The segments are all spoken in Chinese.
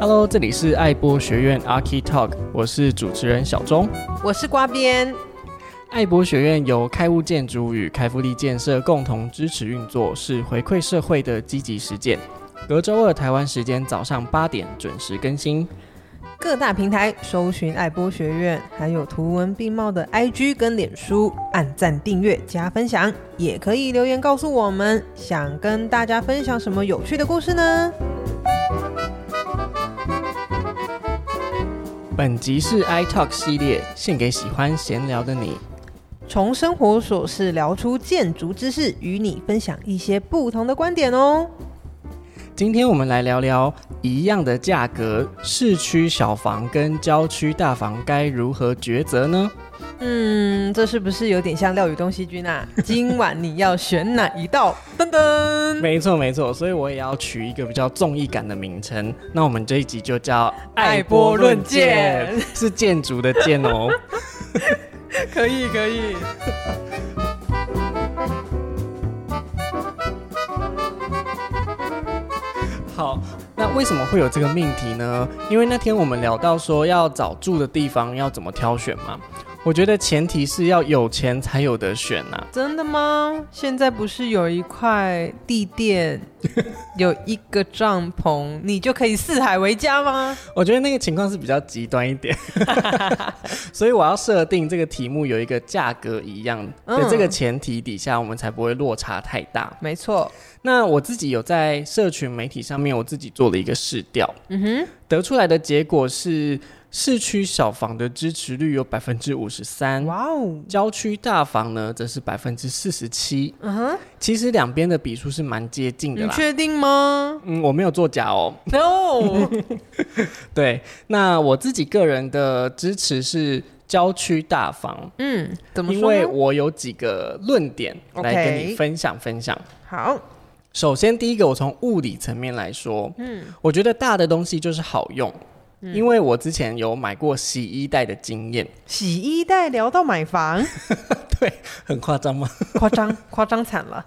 Hello，这里是爱播学院 Archi Talk，我是主持人小钟，我是瓜边。爱博学院由开物建筑与开福利建设共同支持运作，是回馈社会的积极实践。隔周二台湾时间早上八点准时更新。各大平台搜寻爱播学院，还有图文并茂的 IG 跟脸书，按赞、订阅、加分享，也可以留言告诉我们，想跟大家分享什么有趣的故事呢？本集是 iTalk 系列，献给喜欢闲聊的你，从生活琐事聊出建筑知识，与你分享一些不同的观点哦。今天我们来聊聊一样的价格，市区小房跟郊区大房该如何抉择呢？嗯，这是不是有点像料理东西君啊？今晚你要选哪一道？噔噔，没错没错，所以我也要取一个比较综艺感的名称。那我们这一集就叫爱波论剑，是建筑的建哦。可以可以。好，那为什么会有这个命题呢？因为那天我们聊到说要找住的地方要怎么挑选嘛。我觉得前提是要有钱才有得选呐。真的吗？现在不是有一块地垫，有一个帐篷，你就可以四海为家吗？我觉得那个情况是比较极端一点，所以我要设定这个题目有一个价格一样的这个前提底下，我们才不会落差太大。没错。那我自己有在社群媒体上面，我自己做了一个试调，嗯哼，得出来的结果是。市区小房的支持率有百分之五十三，哇哦！郊区大房呢，则是百分之四十七。嗯哼，其实两边的比数是蛮接近的啦。你确定吗？嗯，我没有作假哦。No。对，那我自己个人的支持是郊区大房。嗯，怎么说？因为我有几个论点来跟你分享分享。好，首先第一个，我从物理层面来说，嗯，我觉得大的东西就是好用。因为我之前有买过洗衣袋的经验，洗衣袋聊到买房，对，很夸张吗？夸张，夸张惨了。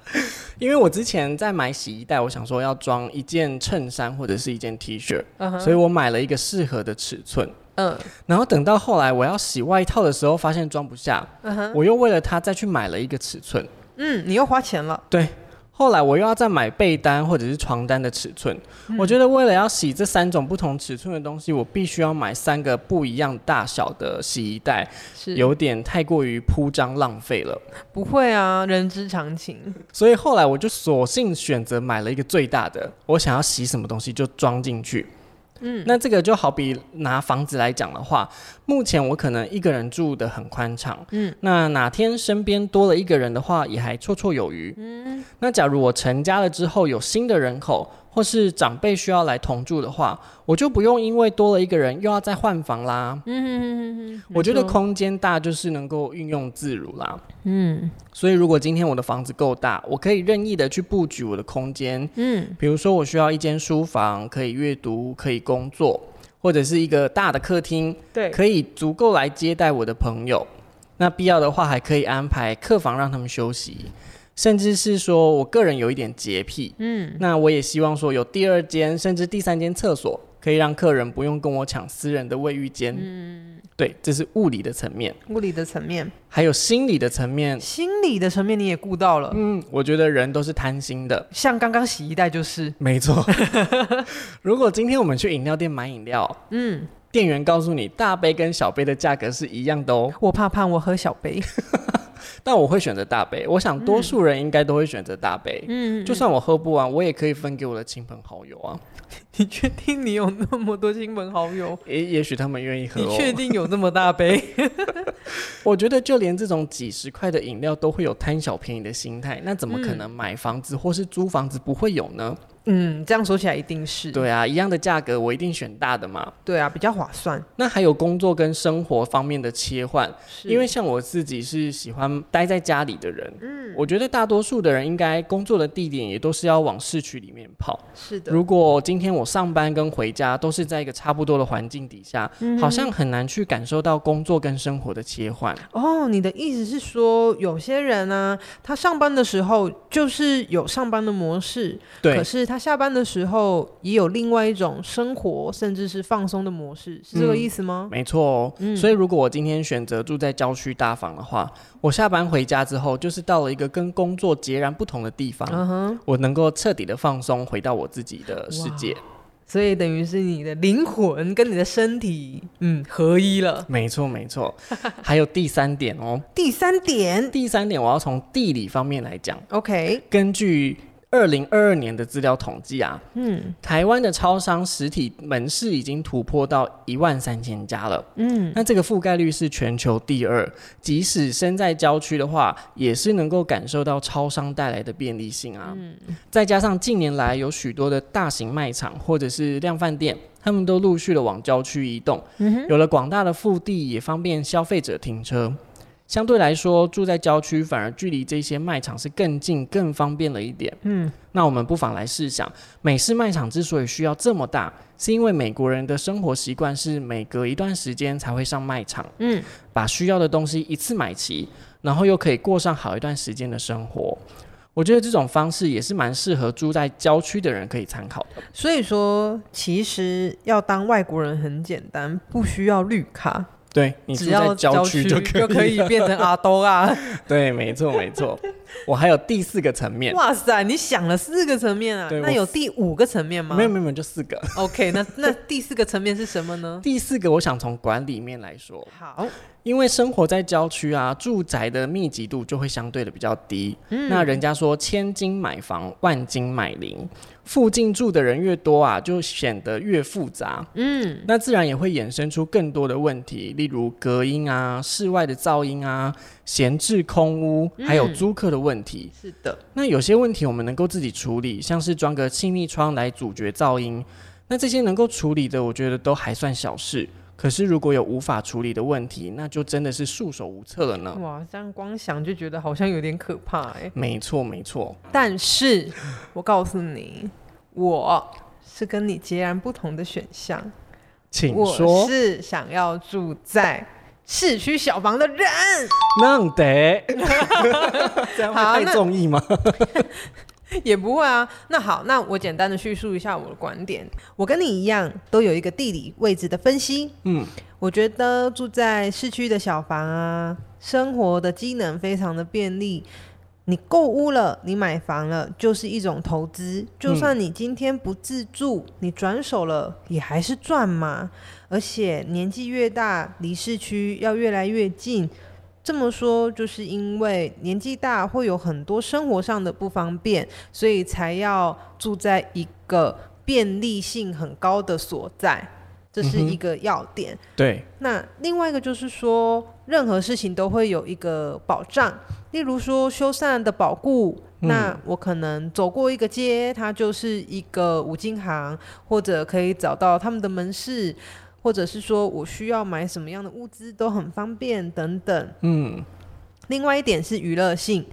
因为我之前在买洗衣袋，我想说要装一件衬衫或者是一件 T 恤，uh huh. 所以我买了一个适合的尺寸。嗯、uh，huh. 然后等到后来我要洗外套的时候，发现装不下，uh. 我又为了它再去买了一个尺寸。嗯，你又花钱了。对。后来我又要再买被单或者是床单的尺寸，嗯、我觉得为了要洗这三种不同尺寸的东西，我必须要买三个不一样大小的洗衣袋，是有点太过于铺张浪费了。不会啊，人之常情。所以后来我就索性选择买了一个最大的，我想要洗什么东西就装进去。嗯，那这个就好比拿房子来讲的话，目前我可能一个人住的很宽敞，嗯，那哪天身边多了一个人的话，也还绰绰有余，嗯，那假如我成家了之后有新的人口。或是长辈需要来同住的话，我就不用因为多了一个人又要再换房啦。嗯哼哼哼，我觉得空间大就是能够运用自如啦。嗯，所以如果今天我的房子够大，我可以任意的去布局我的空间。嗯，比如说我需要一间书房，可以阅读，可以工作，或者是一个大的客厅，对，可以足够来接待我的朋友。那必要的话，还可以安排客房让他们休息。甚至是说，我个人有一点洁癖，嗯，那我也希望说有第二间甚至第三间厕所，可以让客人不用跟我抢私人的卫浴间，嗯，对，这是物理的层面，物理的层面，还有心理的层面，心理的层面你也顾到了，嗯，我觉得人都是贪心的，像刚刚洗衣袋就是，没错，如果今天我们去饮料店买饮料，嗯，店员告诉你大杯跟小杯的价格是一样的哦，我怕胖，我喝小杯。但我会选择大杯，我想多数人应该都会选择大杯。嗯，就算我喝不完，我也可以分给我的亲朋好友啊。你确定你有那么多亲朋好友？也也许他们愿意喝哦。你确定有那么大杯？我觉得就连这种几十块的饮料都会有贪小便宜的心态，那怎么可能买房子或是租房子不会有呢？嗯，这样说起来一定是。对啊，一样的价格，我一定选大的嘛。对啊，比较划算。那还有工作跟生活方面的切换，是因为像我自己是喜欢待在家里的人，嗯，我觉得大多数的人应该工作的地点也都是要往市区里面跑。是的，如果今天我上班跟回家都是在一个差不多的环境底下，嗯，好像很难去感受到工作跟生活的切换。哦，你的意思是说，有些人呢，他上班的时候就是有上班的模式，对，可是他下班的时候也有另外一种生活，甚至是放松的模式，是这个意思吗？嗯，没错哦，嗯，所以如果我今天选择住在郊区大房的话，我下班回家之后，就是到了一个跟工作截然不同的地方，嗯哼，我能够彻底的放松，回到我自己的世界。所以等于是你的灵魂跟你的身体，嗯，合一了。没错，没错。还有第三点哦。第三点，第三点，我要从地理方面来讲。OK，根据。二零二二年的资料统计啊，嗯，台湾的超商实体门市已经突破到一万三千家了，嗯，那这个覆盖率是全球第二，即使身在郊区的话，也是能够感受到超商带来的便利性啊，嗯，再加上近年来有许多的大型卖场或者是量贩店，他们都陆续的往郊区移动，嗯，有了广大的腹地，也方便消费者停车。相对来说，住在郊区反而距离这些卖场是更近、更方便了一点。嗯，那我们不妨来试想，美式卖场之所以需要这么大，是因为美国人的生活习惯是每隔一段时间才会上卖场。嗯，把需要的东西一次买齐，然后又可以过上好一段时间的生活。我觉得这种方式也是蛮适合住在郊区的人可以参考的。所以说，其实要当外国人很简单，不需要绿卡。对，你只要郊区就可以，就可以变成阿兜啊。对，没错没错。我还有第四个层面。哇塞，你想了四个层面啊？那有第五个层面吗？没有没有没有，就四个。OK，那 那第四个层面是什么呢？第四个，我想从管理面来说。好。因为生活在郊区啊，住宅的密集度就会相对的比较低。嗯，那人家说千金买房，万金买邻，附近住的人越多啊，就显得越复杂。嗯，那自然也会衍生出更多的问题，例如隔音啊、室外的噪音啊、闲置空屋，还有租客的问题。嗯，是的，那有些问题我们能够自己处理，像是装个气密窗来阻绝噪音。那这些能够处理的，我觉得都还算小事。可是，如果有无法处理的问题，那就真的是束手无策了呢。哇，这样光想就觉得好像有点可怕哎。没错，没错。但是，我告诉你，我是跟你截然不同的选项。请说。我是想要住在市区小房的人。那得，这样会太中意吗？也不会啊。那好，那我简单的叙述一下我的观点。我跟你一样，都有一个地理位置的分析。嗯，我觉得住在市区的小房啊，生活的机能非常的便利。你购屋了，你买房了，就是一种投资。就算你今天不自住，你转手了，也还是赚嘛。而且年纪越大，离市区要越来越近。这么说，就是因为年纪大会有很多生活上的不方便，所以才要住在一个便利性很高的所在，这是一个要点。嗯、对。那另外一个就是说，任何事情都会有一个保障，例如说修缮的保固。嗯、那我可能走过一个街，它就是一个五金行，或者可以找到他们的门市。或者是说我需要买什么样的物资都很方便等等。嗯，另外一点是娱乐性，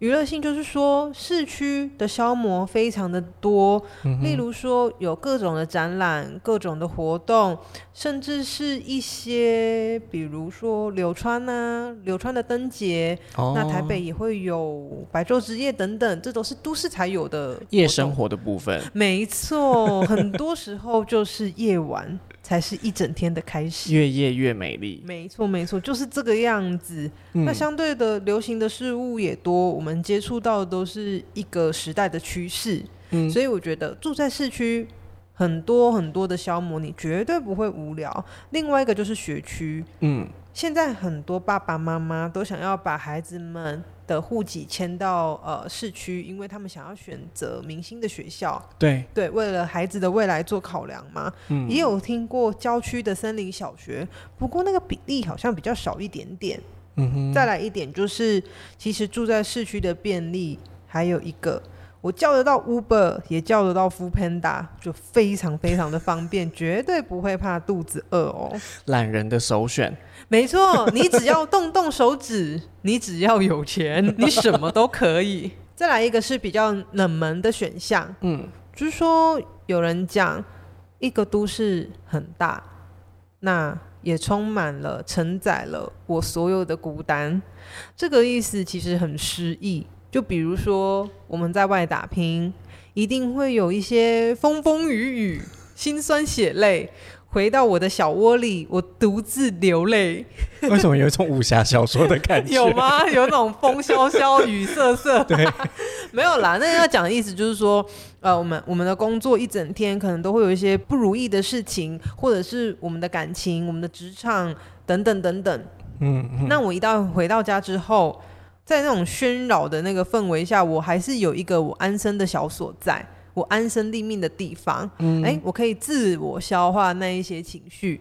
娱乐性就是说市区的消磨非常的多，嗯、例如说有各种的展览、各种的活动，甚至是一些比如说柳川啊、柳川的灯节，哦、那台北也会有白昼之夜等等，这都是都市才有的夜生活的部分。没错，很多时候就是夜晚。才是一整天的开始，越夜越美丽。没错，没错，就是这个样子。嗯、那相对的，流行的事物也多，我们接触到的都是一个时代的趋势。嗯，所以我觉得住在市区，很多很多的消磨，你绝对不会无聊。另外一个就是学区，嗯，现在很多爸爸妈妈都想要把孩子们的户籍迁到呃市区，因为他们想要选择明星的学校。对对，为了孩子的未来做考量嘛。嗯，也有听过郊区的森林小学，不过那个比例好像比较少一点点。嗯哼。再来一点就是，其实住在市区的便利，还有一个。我叫得到 Uber，也叫得到 Foodpanda，就非常非常的方便，绝对不会怕肚子饿哦。懒人的首选，没错，你只要动动手指，你只要有钱，你什么都可以。再来一个是比较冷门的选项，嗯，就是说有人讲一个都市很大，那也充满了承载了我所有的孤单，这个意思其实很诗意。就比如说我们在外打拼，一定会有一些风风雨雨、心酸血泪。回到我的小窝里，我独自流泪。为什么有一种武侠小说的感觉？有吗？有那种风萧萧，雨瑟瑟。对，没有啦。那要讲的意思就是说，呃，我们我们的工作一整天，可能都会有一些不如意的事情，或者是我们的感情、我们的职场等等等等。嗯，嗯。那我一到回到家之后，在那种喧扰的那个氛围下，我还是有一个我安身的小所在。我安身立命的地方，嗯，哎，我可以自我消化那一些情绪。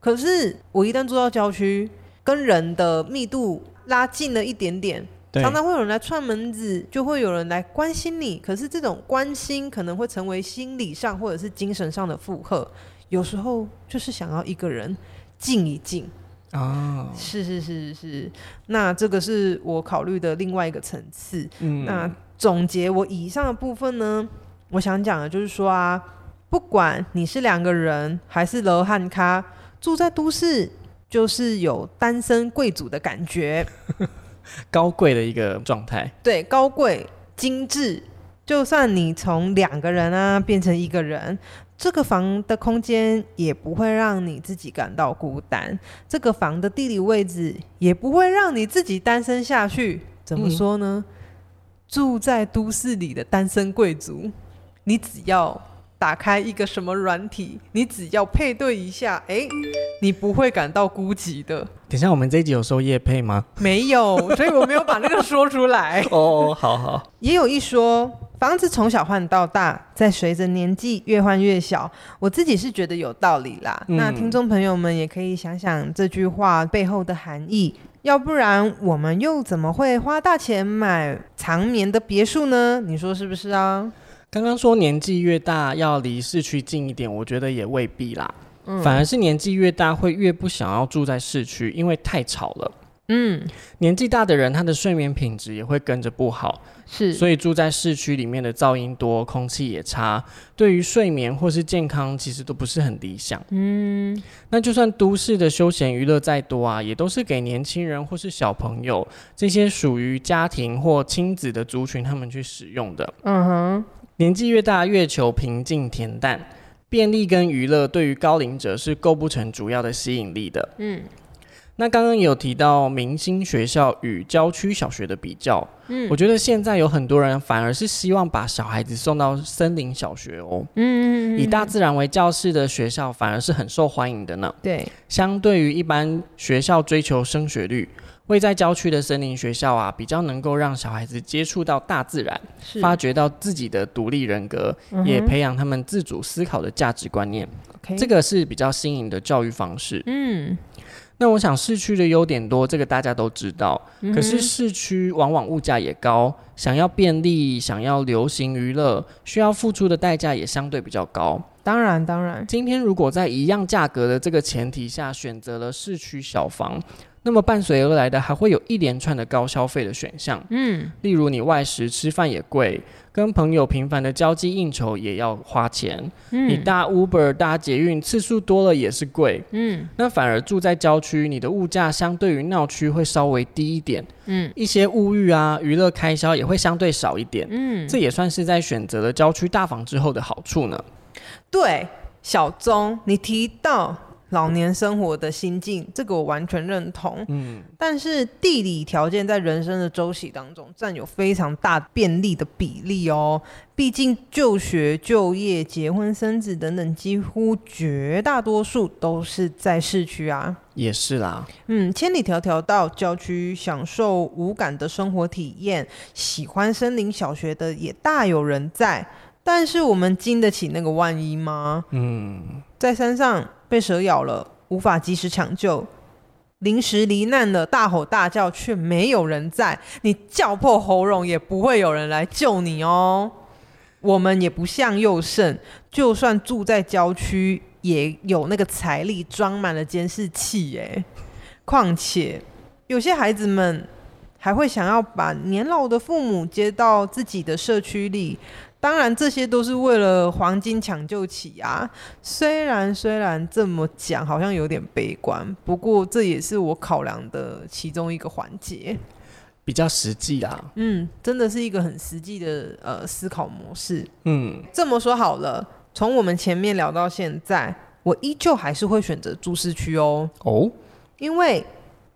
可是我一旦住到郊区，跟人的密度拉近了一点点，常常会有人来串门子，就会有人来关心你。可是这种关心可能会成为心理上或者是精神上的负荷。有时候就是想要一个人静一静啊。是是是是，那这个是我考虑的另外一个层次。嗯，那总结我以上的部分呢？我想讲的就是说啊，不管你是两个人还是罗汉咖，住在都市就是有单身贵族的感觉，高贵的一个状态。对，高贵精致。就算你从两个人啊变成一个人，这个房的空间也不会让你自己感到孤单，这个房的地理位置也不会让你自己单身下去。怎么说呢？嗯、住在都市里的单身贵族。你只要打开一个什么软体，你只要配对一下，哎，你不会感到孤寂的。等一下，我们这一集有收夜配吗？没有，所以我没有把那个说出来。哦，好好。也有一说，房子从小换到大，再随着年纪越换越小。我自己是觉得有道理啦。嗯、那听众朋友们也可以想想这句话背后的含义。要不然，我们又怎么会花大钱买长眠的别墅呢？你说是不是啊？刚刚说年纪越大要离市区近一点，我觉得也未必啦。嗯，反而是年纪越大会越不想要住在市区，因为太吵了。嗯，年纪大的人他的睡眠品质也会跟着不好，是，所以住在市区里面的噪音多，空气也差，对于睡眠或是健康其实都不是很理想。嗯，那就算都市的休闲娱乐再多啊，也都是给年轻人或是小朋友这些属于家庭或亲子的族群他们去使用的。嗯哼。年纪越大，越求平静恬淡，便利跟娱乐对于高龄者是构不成主要的吸引力的。嗯，那刚刚有提到明星学校与郊区小学的比较，嗯，我觉得现在有很多人反而是希望把小孩子送到森林小学哦。嗯，嗯，嗯，以大自然为教室的学校反而是很受欢迎的呢。对，相对于一般学校追求升学率。位在郊区的森林学校啊，比较能够让小孩子接触到大自然，发掘到自己的独立人格，嗯、也培养他们自主思考的价值观念。这个是比较新颖的教育方式。嗯，那我想市区的优点多，这个大家都知道。嗯、可是市区往往物价也高，想要便利，想要流行娱乐，需要付出的代价也相对比较高。当然，当然，今天如果在一样价格的这个前提下，选择了市区小房。那么伴随而来的还会有一连串的高消费的选项，嗯，例如你外食吃饭也贵，跟朋友频繁的交际应酬也要花钱，嗯，你搭 Uber 搭捷运次数多了也是贵，嗯，那反而住在郊区，你的物价相对于闹区会稍微低一点，嗯，一些物欲啊娱乐开销也会相对少一点，嗯，这也算是在选择了郊区大房之后的好处呢。对，小宗，你提到。老年生活的心境，这个我完全认同。嗯，但是地理条件在人生的周期当中占有非常大便利的比例哦。毕竟就学、就业、结婚、生子等等，几乎绝大多数都是在市区啊。也是啦。嗯，千里迢迢到郊区享受无感的生活体验，喜欢森林小学的也大有人在。但是我们经得起那个万一吗？嗯，在山上。被蛇咬了，无法及时抢救，临时罹难了，大吼大叫却没有人在，你叫破喉咙也不会有人来救你哦。我们也不像佑胜，就算住在郊区，也有那个财力装满了监视器。哎，况且有些孩子们还会想要把年老的父母接到自己的社区里。当然，这些都是为了黄金抢救期啊。虽然虽然这么讲，好像有点悲观，不过这也是我考量的其中一个环节。比较实际啊，嗯，真的是一个很实际的呃思考模式。嗯，这么说好了，从我们前面聊到现在，我依旧还是会选择住市区哦。哦，因为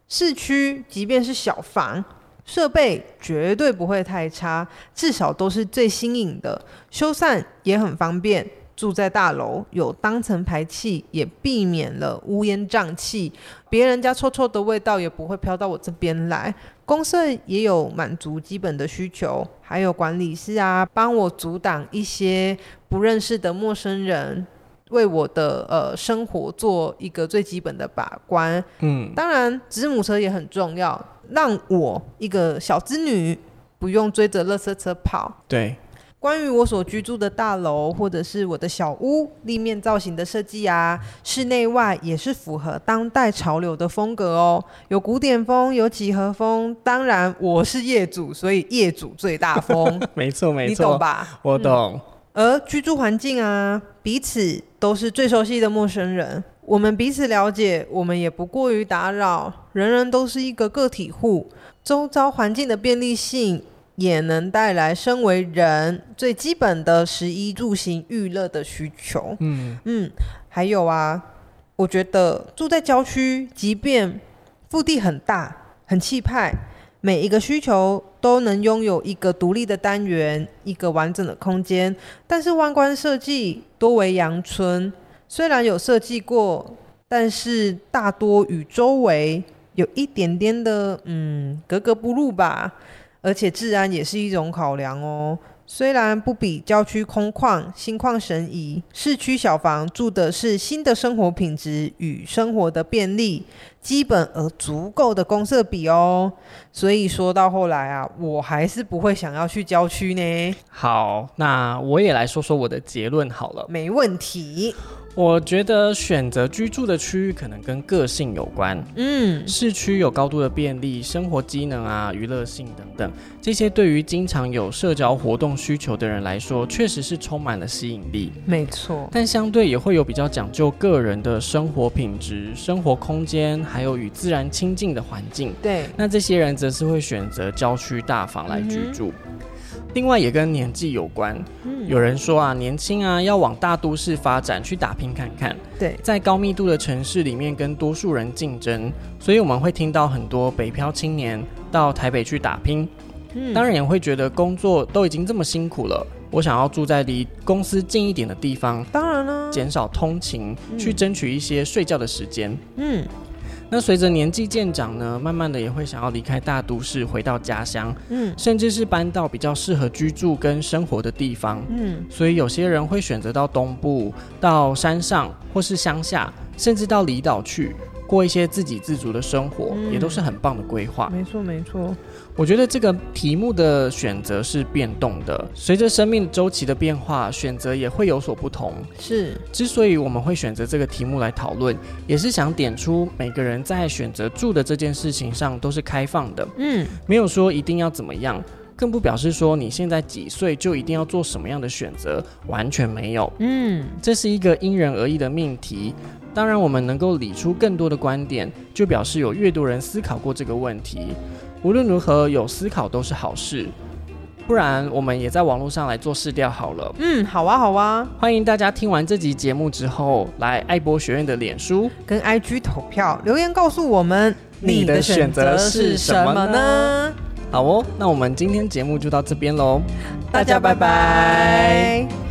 市区即便是小房，设备绝对不会太差，至少都是最新颖的，修缮也很方便。住在大楼有当层排气，也避免了乌烟瘴气，别人家臭臭的味道也不会飘到我这边来。公社也有满足基本的需求，还有管理室啊，帮我阻挡一些不认识的陌生人，为我的呃生活做一个最基本的把关。嗯，当然，子母车也很重要，让我一个小资女不用追着垃圾车跑。对。关于我所居住的大楼或者是我的小屋，立面造型的设计啊，室内外也是符合当代潮流的风格哦。有古典风，有几何风。当然，我是业主，所以业主最大风。没错，没错，你懂吧？我懂。嗯。而居住环境啊，彼此都是最熟悉的陌生人。我们彼此了解，我们也不过于打扰。人人都是一个个体户，周遭环境的便利性。也能带来身为人最基本的食衣住行娱乐的需求。嗯嗯，还有啊，我觉得住在郊区，即便腹地很大、很气派，每一个需求都能拥有一个独立的单元、一个完整的空间。但是外观设计多为阳春，虽然有设计过，但是大多与周围有一点点的嗯格格不入吧。而且治安也是一种考量哦。虽然不比郊区空旷、心旷神怡，市区小房住的是新的生活品质与生活的便利，基本而足够的公设比哦。所以说到后来啊，我还是不会想要去郊区呢。好，那我也来说说我的结论好了。没问题。我觉得选择居住的区域可能跟个性有关。嗯，市区有高度的便利、生活机能啊、娱乐性等等，这些对于经常有社交活动需求的人来说，确实是充满了吸引力。没错，但相对也会有比较讲究个人的生活品质、生活空间，还有与自然亲近的环境。对，那这些人则是会选择郊区大房来居住。嗯另外也跟年纪有关，嗯，有人说啊，年轻啊要往大都市发展去打拼看看。对，在高密度的城市里面跟多数人竞争，所以我们会听到很多北漂青年到台北去打拼。嗯，当然也会觉得工作都已经这么辛苦了，我想要住在离公司近一点的地方。当然了，减少通勤，去争取一些睡觉的时间。嗯。那随着年纪渐长呢，慢慢的也会想要离开大都市，回到家乡，嗯，甚至是搬到比较适合居住跟生活的地方，嗯，所以有些人会选择到东部、到山上或是乡下，甚至到离岛去。过一些自给自足的生活，嗯，也都是很棒的规划。没错，没错。我觉得这个题目的选择是变动的，随着生命周期的变化，选择也会有所不同。是，之所以我们会选择这个题目来讨论，也是想点出每个人在选择住的这件事情上都是开放的。嗯，没有说一定要怎么样，更不表示说你现在几岁就一定要做什么样的选择，完全没有。嗯，这是一个因人而异的命题。当然，我们能够理出更多的观点，就表示有越多人思考过这个问题。无论如何，有思考都是好事。不然，我们也在网络上来做试调好了。嗯，好啊，好啊。欢迎大家听完这集节目之后，来爱博学院的脸书跟 IG 投票留言，告诉我们你的选择是什么呢？好哦，那我们今天节目就到这边喽，大家拜拜。